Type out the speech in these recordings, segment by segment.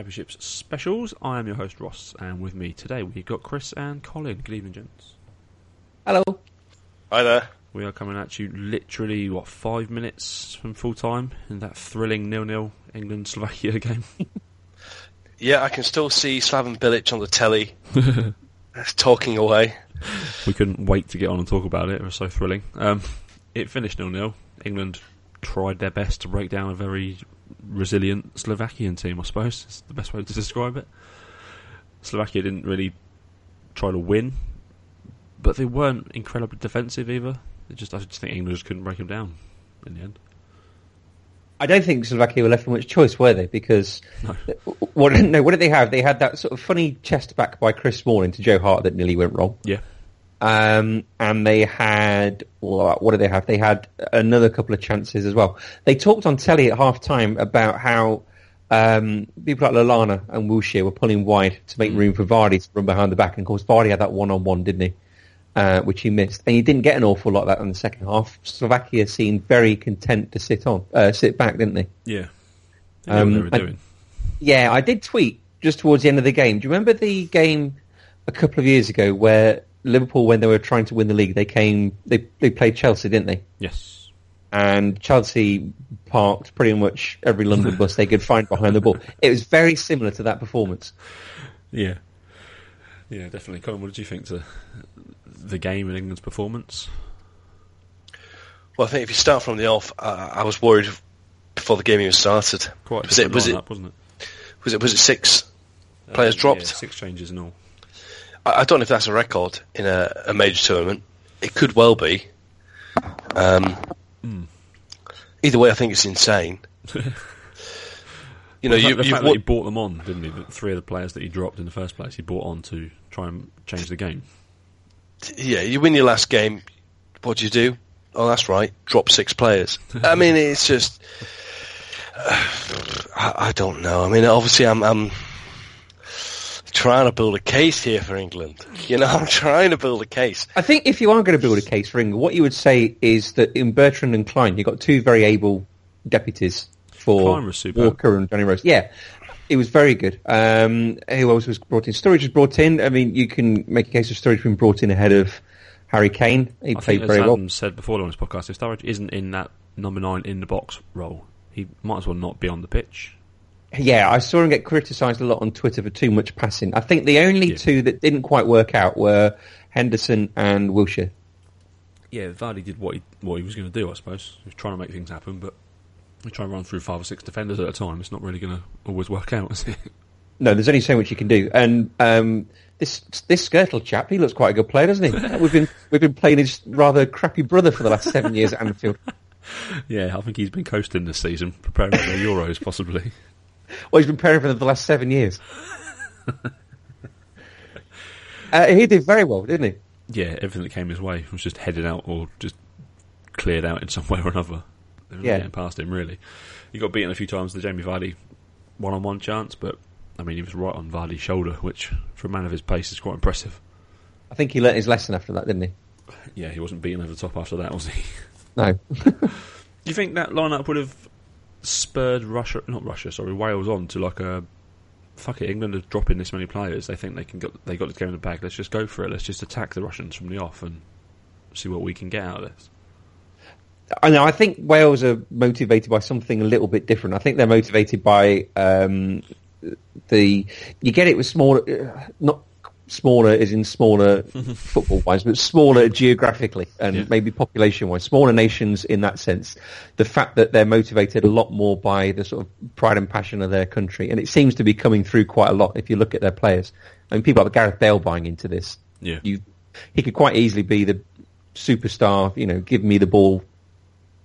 Championships specials. I am your host Ross, and with me today we've got Chris and Colin. Good evening, gents. Hello. Hi there. We are coming at you literally what five minutes from full time in that thrilling nil-nil England Slovakia game. Yeah, I can still see Slaven Bilic on the telly, talking away. we couldn't wait to get on and talk about it. It was so thrilling. Um, it finished nil-nil. England tried their best to break down a very resilient Slovakian team. I suppose is the best way to describe it. Slovakia didn't really try to win, but they weren't incredibly defensive either. It just I just think England just couldn't break them down in the end. I don't think Slovakia were left with much choice, were they? Because No. what? No, what did they have? They had that sort of funny chest back by Chris Smalling to Joe Hart that nearly went wrong. Yeah, Um, and they had what what did they have? They had another couple of chances as well. They talked on telly at half time about how um, people like Lallana and Wilshere were pulling wide to make room for Vardy to run behind the back. And of course, Vardy had that one on one, didn't he? Uh, which he missed, and he didn't get an awful lot of that in the second half. Slovakia seemed very content to sit on, uh, sit back, didn't they? yeah. They Um, they were I- Yeah, I did tweet just towards the end of the game. Do you remember the game a couple of years ago where Liverpool, when they were trying to win the league, they came, they they played Chelsea, didn't they? Yes. And Chelsea parked pretty much every London bus they could find behind the ball. It was very similar to that performance. Yeah. Yeah, definitely. Colin, what did you think to the game and England's performance? Well, I think if you start from the off, uh, I was worried before the game even started. Quite a was it was it lineup, wasn't it? was it was it six players Uh, dropped? yeah, six changes and all. I, I don't know if that's a record in a, a major tournament. It could well be. Um, Hmm. Either way, I think it's insane. you know, Well, the you, fact you that he bought them on, didn't he? The three of the players that he dropped in the first place, he bought on to try and change the game. yeah, you win your last game. What do you do? Oh, that's right. Drop six players. I mean, it's just. I, I don't know. I mean, obviously, I'm, I'm trying to build a case here for England. You know, I'm trying to build a case. I think if you are going to build a case for England, what you would say is that in Bertrand and Clyne, you've got two very able deputies for Clyne was superb. Walker and Johnny Rose. Yeah, it was very good. Um, who else was brought in? Sturridge was brought in. I mean, you can make a case of Sturridge being brought in ahead of Harry Kane. He I played think, as very well. Adam said before on this podcast, if Sturridge isn't in that number nine in the box role, he might as well not be on the pitch. Yeah, I saw him get criticised a lot on Twitter for too much passing. I think the only Yeah. two that didn't quite work out were Henderson and Wilshere. Yeah, Vardy did what he what he was going to do, I suppose. He was trying to make things happen, but we try and run through five or six defenders at a time. It's not really going to always work out, is it? No, there's only so much you can do. And um, this this Skrtel chap, he looks quite a good player, doesn't he? we've been we've been playing his rather crappy brother for the last seven years at Anfield. yeah, I think he's been coasting this season, preparing for the Euros, possibly. Well, he's been preparing for them for the last seven years. uh, he did very well, didn't he? Yeah, everything that came his way was just headed out or just cleared out in some way or another. They were Yeah. getting past him, really. He got beaten a few times, the Jamie Vardy one-on-one chance, but I mean, he was right on Vardy's shoulder, which for a man of his pace is quite impressive. I think he learnt his lesson after that, didn't he? Yeah, he wasn't beaten over the top after that, was he? No. Do you think that lineup would have spurred Russia, not Russia, sorry, Wales on to like a fuck it, England are dropping this many players. They think they can get they got this game in the bag. Let's just go for it. Let's just attack the Russians from the off and see what we can get out of this. I know. I think Wales are motivated by something a little bit different. I think they're motivated by um, the you get it with small, uh, not smaller is in smaller mm-hmm. football wise, but smaller geographically and Yeah. maybe population wise, smaller nations in that sense. The fact that they're motivated a lot more by the sort of pride and passion of their country, and it seems to be coming through quite a lot if you look at their players. I mean, people like Gareth Bale buying into this. Yeah. You, he could quite easily be the superstar, you know, give me the ball.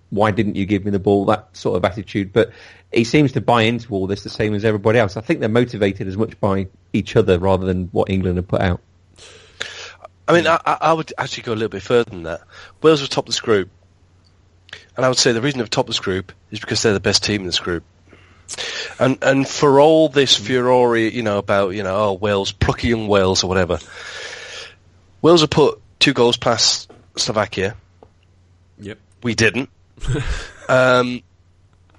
Why didn't you give me the ball? That sort of attitude. But he seems to buy into all this the same as everybody else. I think they're motivated as much by each other rather than what England have put out. I mean, I, I I would actually go a little bit further than that. Wales were top of this group, and I would say the reason they're top of this group is because they're the best team in this group. And and for all this furore, you know, about you know, oh Wales, plucky young Wales or whatever, Wales have put two goals past Slovakia. Yep. We didn't. um,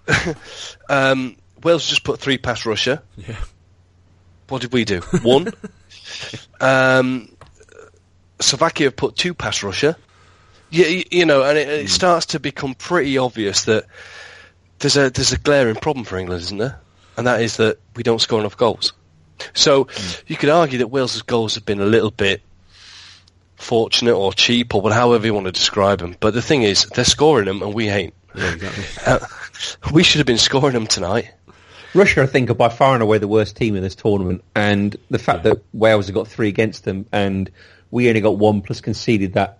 um, Wales just put three past Russia. Yeah. What did we do? One. um, Slovakia put two past Russia. You, you, you know, and it, it starts to become pretty obvious that there's a there's a glaring problem for England, isn't there? And that is that we don't score enough goals. So you could argue that Wales's goals have been a little bit fortunate or cheap or however you want to describe them. But the thing is, they're scoring them and we ain't. Yeah, exactly. We should have been scoring them tonight. Russia, I think, are by far and away the worst team in this tournament, and the fact Yeah. that Wales have got three against them, and we only got one plus conceded that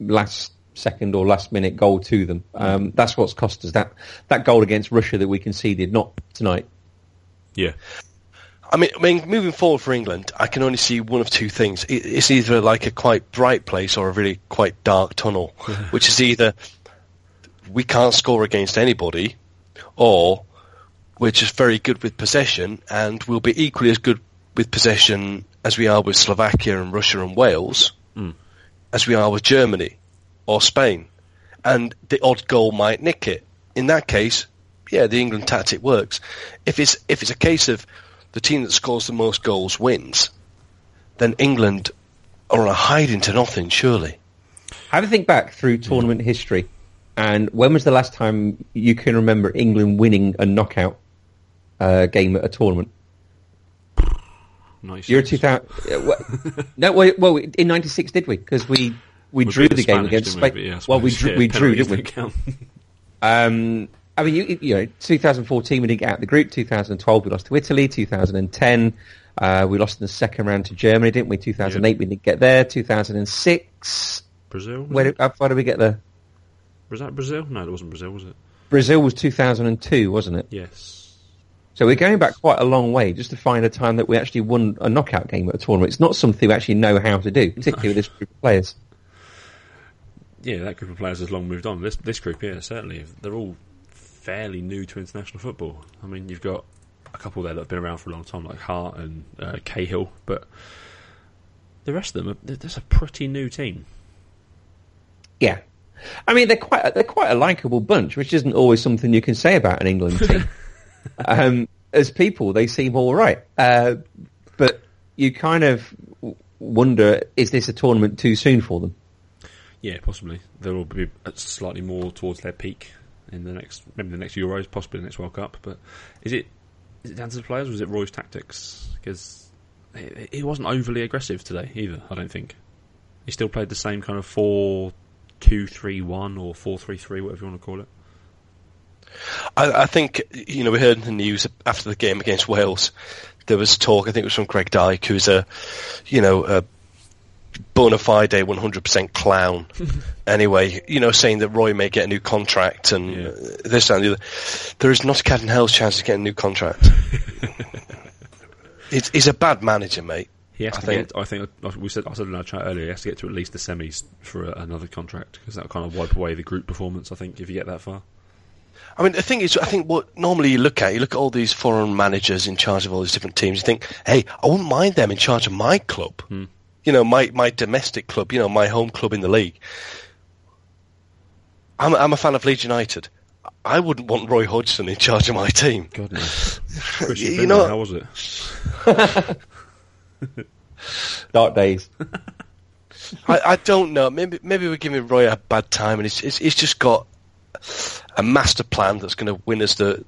last second or last minute goal to them. Um, that's what's cost us that that goal against Russia that we conceded, not tonight. yeah. I mean, I mean, moving forward for England, I can only see one of two things. It's either like a quite bright place or a really quite dark tunnel, which is either we can't score against anybody, or we're just very good with possession, and we'll be equally as good with possession as we are with Slovakia and Russia and Wales, hmm. as we are with Germany or Spain, and the odd goal might nick it. In that case, yeah, the England tactic works. If it's if it's a case of the team that scores the most goals wins, then England are on a hiding to nothing, surely. Have a think back through tournament history, and when was the last time you can remember England winning a knockout uh, game at a tournament? Nice. Year 2000. uh, no, well, in '96 did we? Because we we We drew the game Spanish, against Spain. we? Yeah, well, we drew, yeah, we drew, didn't we? Um, I mean, you, you know, 2014 we didn't get out of the group. 2012 we lost to Italy. 2010 uh, we lost in the second round to Germany, didn't we? 2008 we didn't get there. 2006, Brazil? Where how far did we get there? Was that Brazil? No, it wasn't Brazil, was it? Brazil was 2002, wasn't it? Yes. So we're going back quite a long way just to find a time that we actually won a knockout game at a tournament. It's not something we actually know how to do, particularly with this group of players. Yeah, that group of players has long moved on. This this group, yeah, certainly. They're all fairly new to international football. I mean, you've got a couple there that have been around for a long time, like Hart and uh, Cahill, but the rest of them, are, that's a pretty new team. Yeah. I mean, they're quite they're quite a likable bunch, which isn't always something you can say about an England team. um, as people, they seem all right, uh, but you kind of wonder: is this a tournament too soon for them? Yeah, possibly. They'll be slightly more towards their peak in the next, maybe the next Euros, possibly the next World Cup. But is it is it down to the players or is it Roy's tactics? Because he wasn't overly aggressive today either. I don't think he still played the same kind of four two three one or four three three, whatever you want to call it. I, I think you know we heard in the news after the game against Wales. There was talk. I think it was from Greg Dyke, who's a you know a bona fide 100% clown. anyway, you know, saying that Roy may get a new contract and Yeah. this and the other. There is not a cat in hell's chance of getting a new contract. It's he's a bad manager, mate. He has I to think- get. I think like we said. I said in our chat earlier. He has to get to at least the semis for a, another contract because that'll kind of wipe away the group performance. I think if you get that far. I mean, the thing is, I think what normally you look at, you look at all these foreign managers in charge of all these different teams. You think, hey, I wouldn't mind them in charge of my club. Hmm. You know, my my domestic club. You know, my home club in the league. I'm I'm a fan of Leeds United. I wouldn't want Roy Hodgson in charge of my team. God knows. You know- how was it? Dark days. I, I don't know. Maybe maybe we're giving Roy a bad time, and he's he's, he's just got a master plan that's going to win us the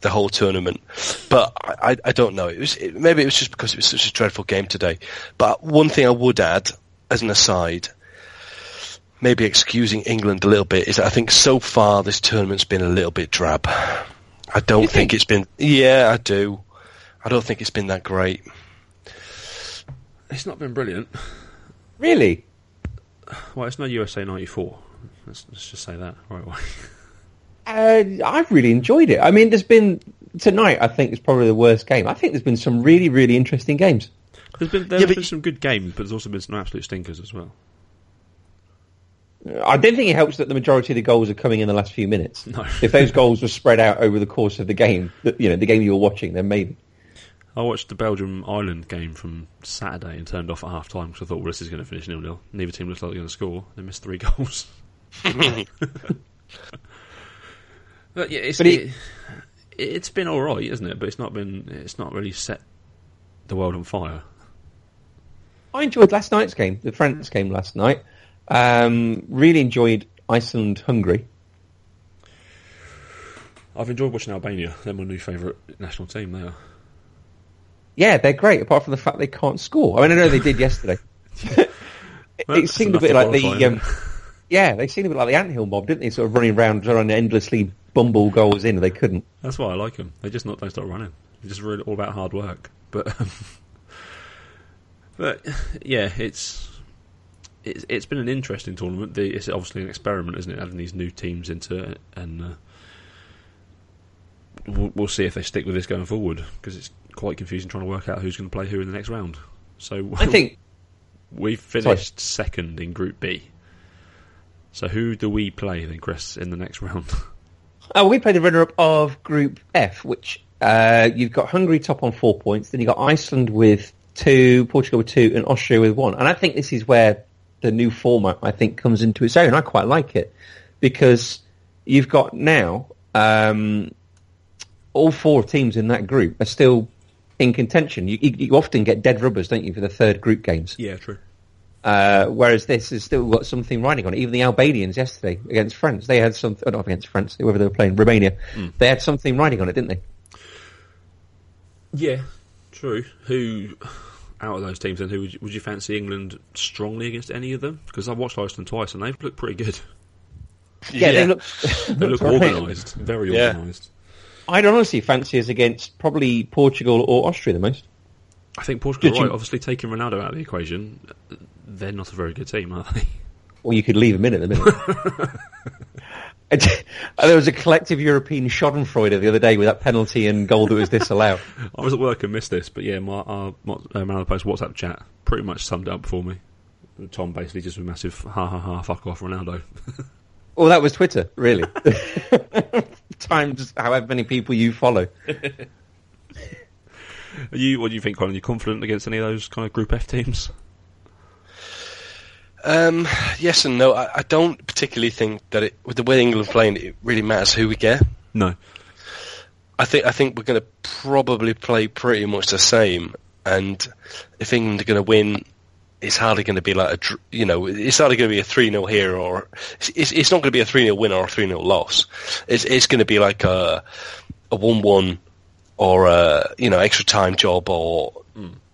the whole tournament. But I, I, I don't know. It was it, maybe it was just because it was such a dreadful game today. But one thing I would add, as an aside, maybe excusing England a little bit, is that I think so far this tournament's been a little bit drab. I don't think think? it's been. Yeah, I do. I don't think it's been that great. It's not been brilliant. Really? Well, it's no USA '94. Let's, let's just say that right away. Uh, I've really enjoyed it. I mean, there's been tonight. I think is probably the worst game. I think there's been some really, really interesting games. There's been there's Yeah, but been some good games, but there's also been some absolute stinkers as well. I don't think it helps that the majority of the goals are coming in the last few minutes. No. If those goals were spread out over the course of the game, that- you know, the game you were watching, then maybe. I watched the Belgium Ireland game from Saturday and turned off at half time because I thought, well, this is going to finish nil nil. Neither team looks like they're going to score. They missed three goals. but yeah, it's, But it, it- it's been all right, isn't it? But it's not been. It's not really set the world on fire. I enjoyed last night's game, the France game last night. Um, really enjoyed Iceland Hungary. I've enjoyed watching Albania. They're my new favourite national team. They are. Yeah, they're great, apart from the fact they can't score. I mean, I know they did yesterday. it, seemed a bit like the um, yeah, they seemed a bit like the anthill mob, didn't they? Sort of running around trying to endlessly bumble goals in, and they couldn't. That's why I like them. They just not don't stop running. They're just really all about hard work. But um, but yeah, it's it's it's been an interesting tournament. The, it's obviously an experiment, isn't it? Adding these new teams into it, and uh, we'll, see if they stick with this going forward because it's quite confusing trying to work out who's going to play who in the next round. So I think we finished second in Group B. So who do we play then, Chris, in the next round? Oh, we play the runner-up of Group F, which uh, you've got Hungary top on four points. Then you've got Iceland with two, Portugal with two, and Austria with one. And I think this is where the new format, I think, comes into its own. I quite like it because you've got now um, all four teams in that group are still in contention. You, you, you often get dead rubbers, don't you, for the third group games? yeah, true. Uh, whereas this has still got something riding on it. Even the Albanians yesterday against France, they had something, oh, not against France, whoever they were playing, Romania, they had something riding on it, didn't they? Yeah, true. Who out of those teams then? Who would you, would you fancy England strongly against any of them? Because I've watched Iceland twice and they've looked pretty good. Yeah, they look, They look organised, very Yeah. organised. I'd honestly fancy us against probably Portugal or Austria the most. I think Portugal, right. you- Obviously, taking Ronaldo out of the equation, they're not a very good team, are they? Or you could leave them in at the minute. There was a collective European Schadenfreude the other day with that penalty and goal that was disallowed. I was at work and missed this, but yeah, my our, my, uh, Man of the Post WhatsApp chat pretty much summed it up for me. Tom basically just a massive ha ha ha fuck off Ronaldo. Well, that was Twitter, really. Times however many people you follow. Are you, what do you think, Colin? Are you confident against any of those kind of Group F teams? Um, yes and no. I, I don't particularly think that it, with the way England playing, it really matters who we get. No. I think I think we're going to probably play pretty much the same, and if England are going to win, it's hardly going to be like a you know it's hardly going to be a three 0 here or it's, it's not going to be a three 0 win or a three 0 loss. It's it's going to be like a a one one or a you know extra time job or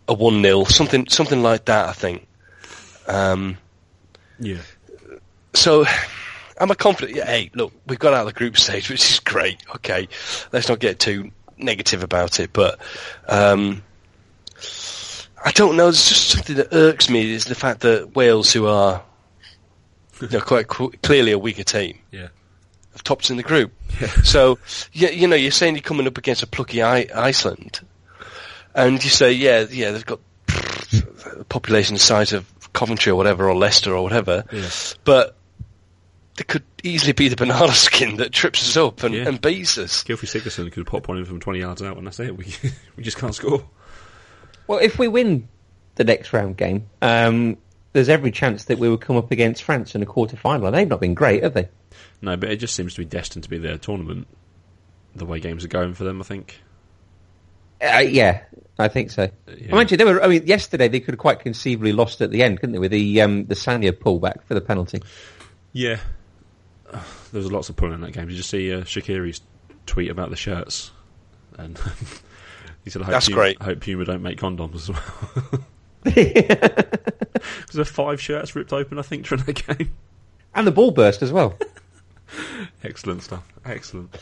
a one 0 something something like that. I think. Um, Yeah. so I'm a confident? Yeah, hey, look, we've got out of the group stage, which is great. Okay, let's not get too negative about it, but um, I don't know. There's just something that irks me is the fact that Wales, who are you know, quite qu- clearly a weaker team, Yeah. have topped in the group. So you, you know, you're saying you're coming up against a plucky I- Iceland, and you say, yeah, yeah, they've got a population the size of Coventry or whatever, or Leicester or whatever, Yeah. but it could easily be the banana skin that trips us up and, Yeah. and beats us. Gylfi Sigurdsson could pop one in from 20 yards out, and that's it. We, we just can't score. Well, if we win the next round game, um, there's every chance that we will come up against France in a quarter final. And they've not been great, have they? No, but it just seems to be destined to be their tournament, the way games are going for them, I think. Uh, yeah, I think so. Yeah. They were. I mean, yesterday they could have quite conceivably lost at the end, couldn't they, with the um, the Sagna pullback for the penalty? Yeah. There was lots of pulling in that game. Did you see uh, Shaqiri's tweet about the shirts? and he said, I hope That's Puma, great. I hope Puma don't make condoms as well. Because there five shirts ripped open, I think, during the game. and the ball burst as well. Excellent stuff. Excellent.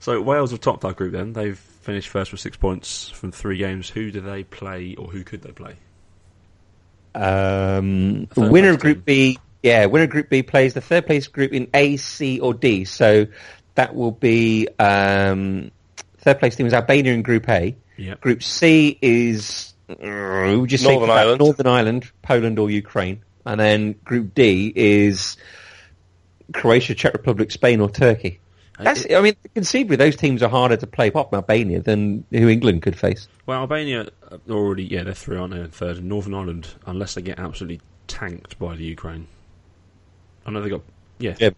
So Wales have topped our group. Then they've finished first with six points from three games. Who do they play, or who could they play? Um, winner of Group team. B, yeah, winner of Group B plays the third place group in A, C, or D. So that will be um, third place team is Albania in Group A. Yep. Group C is uh, who would you say Northern for that? Ireland. Northern Ireland, Poland, or Ukraine. And then Group D is Croatia, Czech Republic, Spain, or Turkey. That's, I mean, conceivably, those teams are harder to play, apart from Albania, than who England could face. Well, Albania already, yeah, they're three, aren't they? in Third, and Northern Ireland, unless they get absolutely tanked by the Ukraine. I know they got, yeah, Yeah.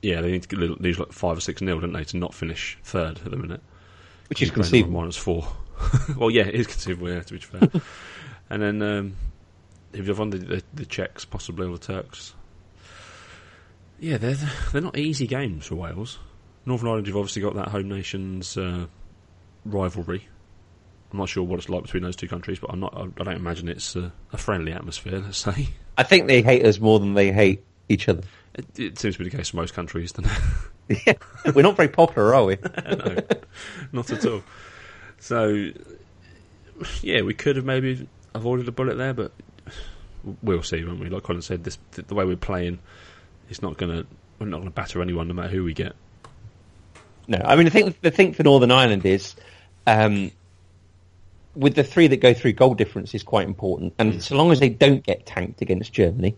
yeah, they need to get- lose like five or six nil, don't they, to not finish third at the minute. Which is conceivable. minus four. well, yeah, it is conceivable, yeah, to be fair. and then um, if you've won the, the, the Czechs, possibly, or the Turks. Yeah, they're they're not easy games for Wales. Northern Ireland, you've obviously got that home nations uh, rivalry. I'm not sure what it's like between those two countries, but I'm not. I don't imagine it's a, a friendly atmosphere. Let's say I think they hate us more than they hate each other. it, it seems to be the case for most countries. Doesn't it? Yeah, we're not very popular, are we? no, not at all. So, yeah, we could have maybe avoided a bullet there, but we'll see, won't we? Like Colin said, this the way we're playing, it's not to. We're not going to batter anyone, no matter who we get. No, I mean, I think the thing for Northern Ireland is, um, with the three that go through, goal difference is quite important, and so long as they don't get tanked against Germany,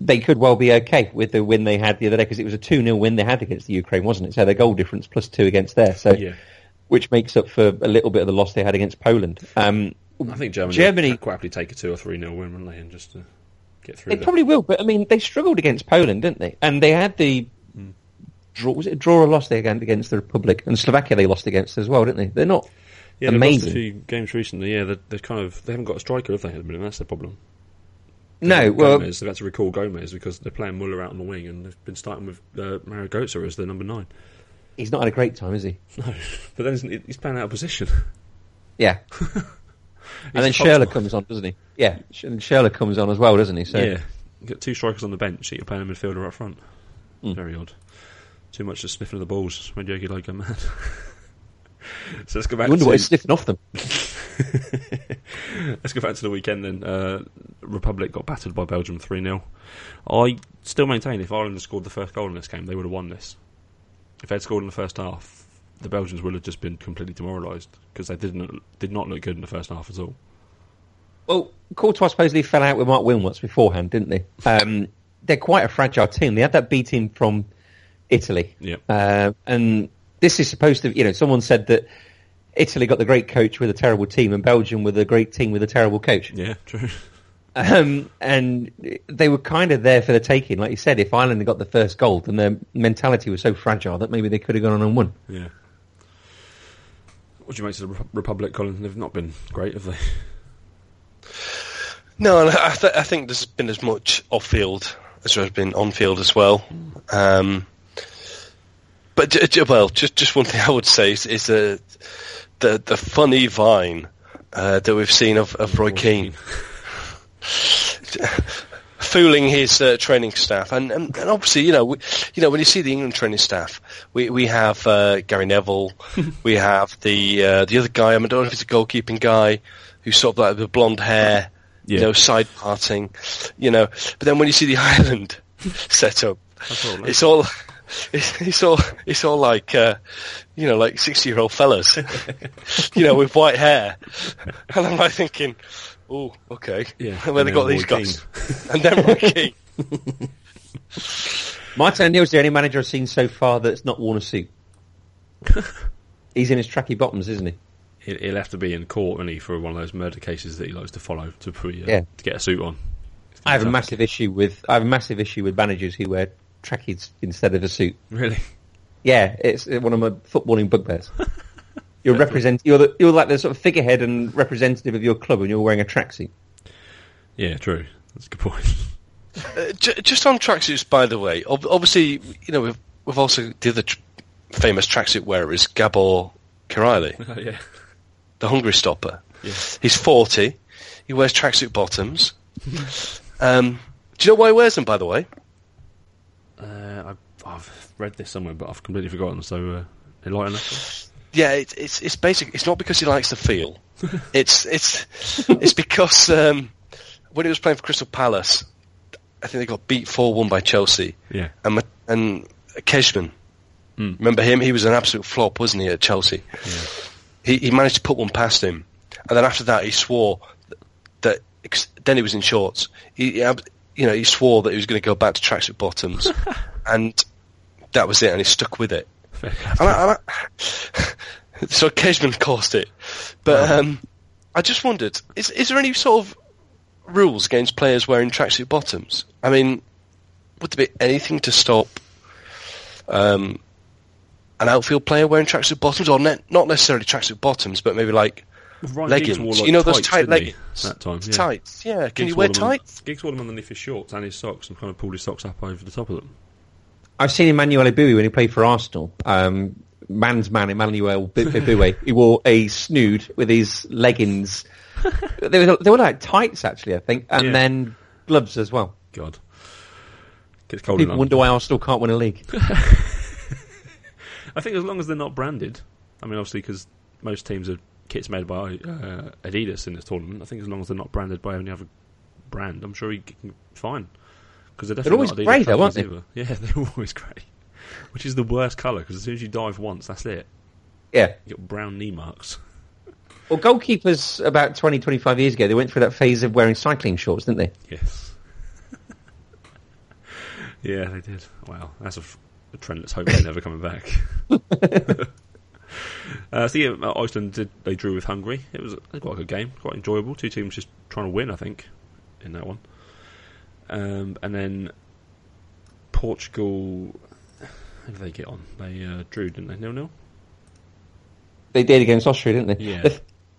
they could well be okay with the win they had the other day because it was a two 0 win they had against the Ukraine, wasn't it? So their goal difference plus two against there, so Yeah. which makes up for a little bit of the loss they had against Poland. Um, I think Germany, Germany- would quite happily take a two or three nil win, wouldn't they, and just to get through. They probably will, but I mean, they struggled against Poland, didn't they? And they had the draw. Was it a draw or loss they against against the Republic and Slovakia? They lost against as well, didn't they? They're not yeah, they've lost a amazing. few games recently. Yeah, they're, they're kind of they haven't got a striker, have they? At the minute, that's the problem. No, well, Gomez, they've had to recall Gomez because they're playing Muller out on the wing, and they've been starting with uh, Mario Götze as their number nine. he's not had a great time, is he? No, but then he's- he's playing out of position. Yeah. and then Schürrle comes on, doesn't he? Yeah, and Schürrle comes on as well, doesn't he? So Yeah, you got two strikers on the bench. You're playing a midfielder up front. Mm. Very odd. Too much just sniffing of the balls when Jogi Löw go mad. so let's go back. I wonder to, what he's sniffing off them. Let's go back to the weekend then. Uh, Republic got battered by Belgium 3 0. I still maintain if Ireland had scored the first goal in this game, they would have won this. If they'd scored in the first half, the Belgians would have just been completely demoralised because they didn't did not look good in the first half at all. Well, Courtois supposedly fell out with Marc Wilmots beforehand, didn't they? Um, they're quite a fragile team. They had that beating from Italy. Yep. Uh, and this is supposed to, you know, someone said that Italy got the great coach with a terrible team and Belgium with a great team with a terrible coach. Yeah, true. Um, and they were kind of there for the taking. Like you said, if Ireland had got the first goal, then their mentality was so fragile that maybe they could have gone on and won. Yeah. What do you make of the Republic, Colin? They've not been great, have they? No, I, th- I think there's been as much off field as there has been on field as well. Um, but j- j- well, just just one thing I would say is, is uh, the the funny vine uh, that we've seen of, of Roy Keane fooling his uh, training staff, and, and and obviously, you know, we, you know, when you see the England training staff, we we have uh, Gary Neville, we have the uh, the other guy. I don't know if it's a goalkeeping guy who's sort of like the blonde hair, you know, side parting, you know. But then when you see the Ireland setup, That's all, it's all. It's, it's all it's all like uh, you know like sixty year old fellas, you know with white hair, and I'm like thinking, oh okay, Yeah, where they and got then these Roy guys, and then Roy Keane. Martin O'Neill's the only manager I've seen so far that's not worn a suit. He's in his tracky bottoms, isn't he? He'll he'll have to be in court, won't for one of those murder cases that he likes to follow to, pre, uh, Yeah. to get a suit on. I have a massive issue with I have a massive issue with managers who wear trackies instead of a suit. Really? Yeah, it's one of my footballing bugbears. You're represent you're the, you're like the sort of figurehead and representative of your club, and you're wearing a tracksuit. Yeah, true. That's a good point. Uh, j- just on tracksuits, by the way, ob- obviously, you know, we've, we've also the other tr- famous tracksuit wearer is Gabor Kiraly, yeah. the Hungry stopper. Yeah. He's 40. He wears tracksuit bottoms. um, do you know why he wears them, by the way? Uh, I, I've read this somewhere, but I've completely forgotten. So uh, enlighten us. Yeah, it, it's it's basic. It's not because he likes the feel. it's it's it's because um, when he was playing for Crystal Palace, I think they got beat four one by Chelsea, Yeah. and and Kezman. Hmm. Remember him? He was an absolute flop, wasn't he, at Chelsea? Yeah. He he managed to put one past him, and then after that he swore that. ex- Then he was in shorts. He, you know, he swore that he was going to go back to tracksuit bottoms, and that was it. And he stuck with it. And I, and I, so Kezman caused it. But um, I just wondered, is, is there any sort of rules against players wearing tracksuit bottoms? I mean, would there be anything to stop um, an outfield player wearing tracksuit bottoms, or ne- not necessarily tracksuit bottoms, but maybe like Ryan leggings? Wore, like, you know those tights, tight didn't leggings? that time. Yeah. Tights, yeah. Can Giggs you wear them on- tights? Giggs wore them underneath his shorts and his socks and kind of pulled his socks up over the top of them. I've seen Emmanuel Eboué when he played for Arsenal. Um, man's man, Emmanuel B- Eboué. he wore a snood with his leggings. they, were, they were like tights, actually, I think, and Yeah. then gloves as well. God. Gets cold People wonder why Arsenal can't win a league. I think as long as they're not branded, I mean, obviously, because most teams are kits made by uh, Adidas in this tournament. I think as long as they're not branded by any other brand, I'm sure he can fine. Because they're definitely always not Adidas grey though, aren't tracksuits either. Yeah, they're always grey, which is the worst colour. Because as soon as you dive once, that's it. Yeah. You got brown knee marks. Well, goalkeepers about 20, 25 years ago, they went through that phase of wearing cycling shorts, didn't they? Yes. yeah, they did. Wow, that's a, f- a trend. Let's hope they're never coming back. uh, so yeah, uh, Iceland did. They drew with Hungary. It was quite a good game, quite enjoyable. Two teams just trying to win, I think, in that one. Um, and then Portugal. How did they get on? They uh, drew, didn't they? Nil nil. They did against Austria, didn't they? Yeah.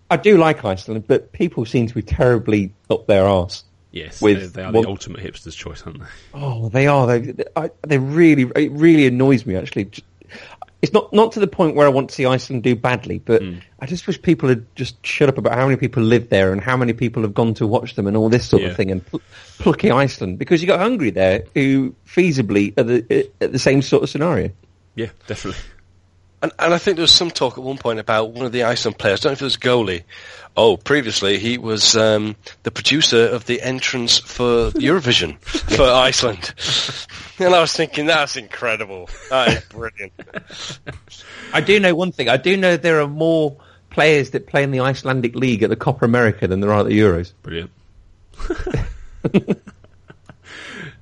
I do like Iceland, but people seem to be terribly up their arse. Yes, With they, they are one- the ultimate hipsters' choice, aren't they? Oh, they are. They, I, they really, it really annoys me actually. It's not not to the point where I want to see Iceland do badly, but hmm. I just wish people had just shut up about how many people live there and how many people have gone to watch them and all this sort Yeah. of thing and pl- plucky Iceland because you got Hungary there who feasibly are the uh, at the same sort of scenario. Yeah, definitely. And, and I think there was some talk at one point about one of the Iceland players. I don't know if it was goalie. Oh, previously he was um, the producer of the entrance for Eurovision for Iceland. And I was thinking, that's incredible. That is brilliant. I do know one thing. I do know there are more players that play in the Icelandic league at the Copa America than there are at the Euros. Brilliant.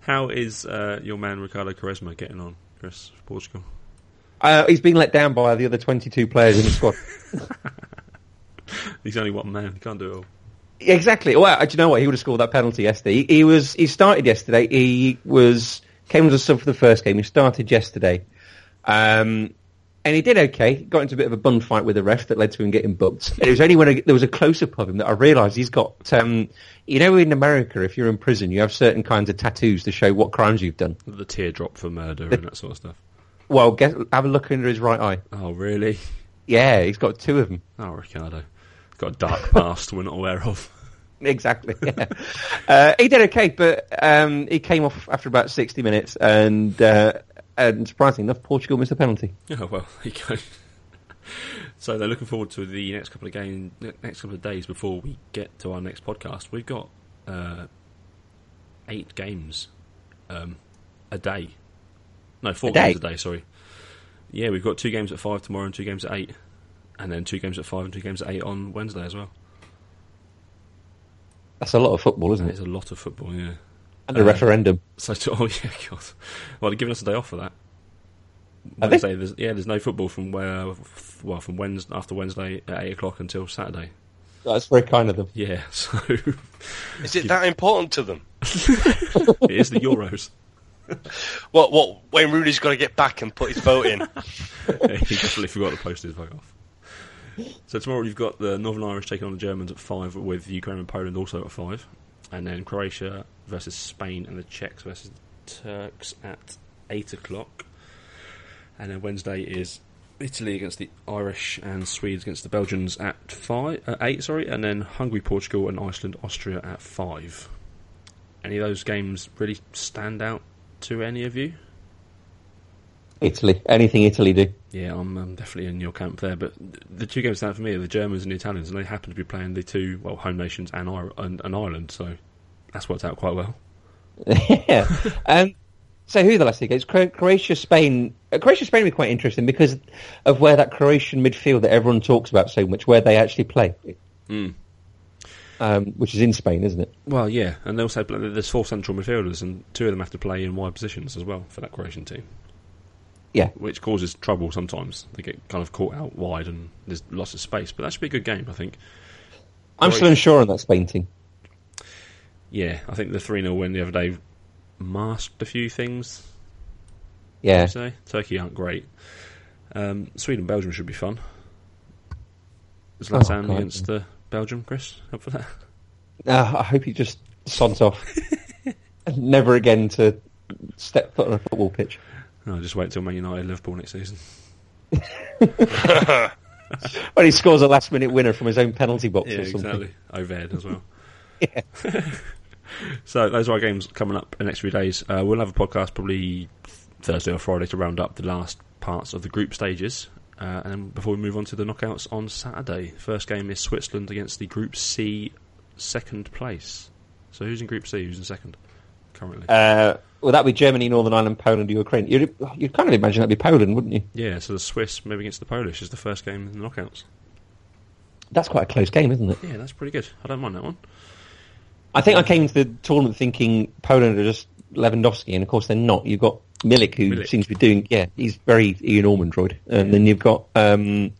How is uh, your man Ricardo Quaresma getting on, Chris, for Portugal? Uh, he's been let down by the other 22 players in the squad. He's only one man. He can't do it all. Exactly. Well, uh, do you know what? He would have scored that penalty yesterday. He, he was. He started yesterday. He was came as a sub for the first game. He started yesterday, um, and he did okay. Got into a bit of a bun fight with the ref that led to him getting booked. And it was only when I, there was a close up of him that I realised he's got. Um, you know, in America, if you're in prison, you have certain kinds of tattoos to show what crimes you've done. The teardrop for murder and that sort of stuff. Well, get, have a look under his right eye. Oh, really? Yeah, he's got two of them. Oh, Ricardo. Got a dark past we're not aware of. Exactly. Yeah. uh, he did okay, but um, he came off after about 60 minutes, and uh, and surprisingly enough, Portugal missed a penalty. Oh, well, there you go. so they're looking forward to the next couple of game, next couple of days before we get to our next podcast. We've got uh, eight games um, a day. No, four A day? games a day. Sorry. Yeah, we've got two games at five tomorrow and two games at eight, and then two games at five and two games at eight on Wednesday as well. That's a lot of football, isn't it? It's a lot of football, yeah. And a um, referendum. So, to, oh yeah, God. Well, they're giving us a day off for that. Are they? Wednesday, there's, yeah, there's no football from where, well, from Wednesday after Wednesday at eight o'clock until Saturday. That's very kind of them. Yeah, so Is it that important to them? it is the Euros. What, what, Wayne Rooney's got to get back and put his vote in? he definitely forgot to post his vote off. So tomorrow you've got the Northern Irish taking on the Germans at five, with Ukraine and Poland also at five, and then Croatia versus Spain and the Czechs versus the Turks at eight o'clock, and then Wednesday is Italy against the Irish and Swedes against the Belgians at five, uh, eight, sorry, and then Hungary, Portugal, and Iceland, Austria at five. Any of those games really stand out to any of you? Italy. Anything Italy do. Yeah, I'm um, definitely in your camp there. But the two games stand out for me are the Germans and the Italians, and they happen to be playing the two well home nations and, and, and Ireland, so that's worked out quite well. yeah. Um, so who are the last two games? Croatia, Spain. Uh, Croatia, Spain will be quite interesting because of where that Croatian midfield that everyone talks about so much, where they actually play, Mm. Um, which is in Spain, isn't it? Well, yeah, and they also play, there's four central midfielders, and two of them have to play in wide positions as well for that Croatian team. Yeah. which causes trouble sometimes. They get kind of caught out wide, and there's lots of space. But that should be a good game, I think. I'm still unsure on that Spain team. Yeah, I think the three 0 win the other day masked a few things. Yeah. Say Turkey aren't great. Um, Sweden Belgium should be fun. Zlatan God. against uh, Belgium, Chris. Up for that? Uh, I hope he just sods off. Never again to step foot on a football pitch. No, just wait till Man United Liverpool next season. When he scores a last minute winner from his own penalty box Yeah, or something. exactly. Overhead as well. Yeah. so those are our games coming up in the next few days. Uh, we'll have a podcast probably Thursday or Friday to round up the last parts of the group stages. Uh, and then before we move on to the knockouts on Saturday, first game is Switzerland against the Group C second place. So who's in Group C? Who's in second currently? Uh, well, that'd be Germany, Northern Ireland, Poland, Ukraine. You'd, you'd kind of imagine that'd be Poland, wouldn't you? yeah, so the Swiss maybe against the Polish is the first game in the knockouts. That's quite a close game, isn't it? Yeah, that's pretty good. I don't mind that one. I think I came to the tournament thinking Poland are just Lewandowski, and of course they're not. You've got Milik, who Milik. seems to be doing, yeah, he's very Ian Ormondroyd. And then you've got um,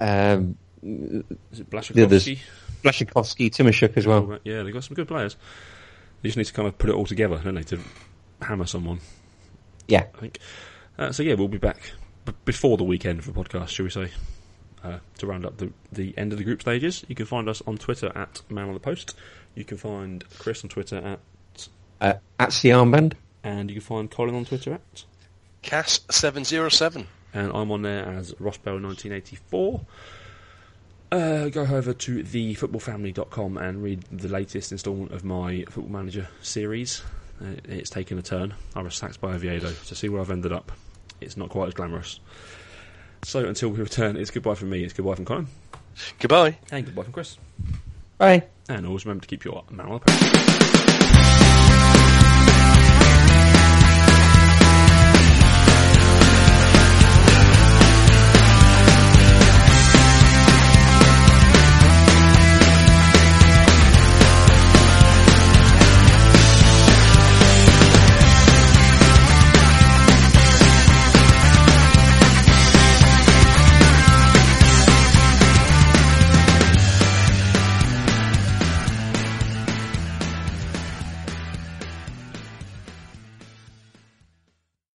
um, Is it The others. Blaszczykowski? Blaszczykowski, Timashuk as well. Yeah, they've got some good players. They just need to kind of put it all together, don't they, to hammer someone. Yeah. I think. Uh, so yeah, we'll be back b- before the weekend for the podcast, shall we say? Uh, to round up the, the end of the group stages, you can find us on Twitter at Man on the Post. You can find Chris on Twitter at, Uh, at the armband. and you can find Colin on Twitter at, Cass seven zero seven. and I'm on there as Rossbell1984. Uh, go over to thefootballfamily.com and read the latest instalment of my Football Manager series. Uh, it's taken a turn. I was sacked by Oviedo to see where I've ended up. It's not quite as glamorous. So until we return, it's goodbye from me, it's goodbye from Colin, Goodbye. and goodbye from Chris. Bye. And always remember to keep your man on the post.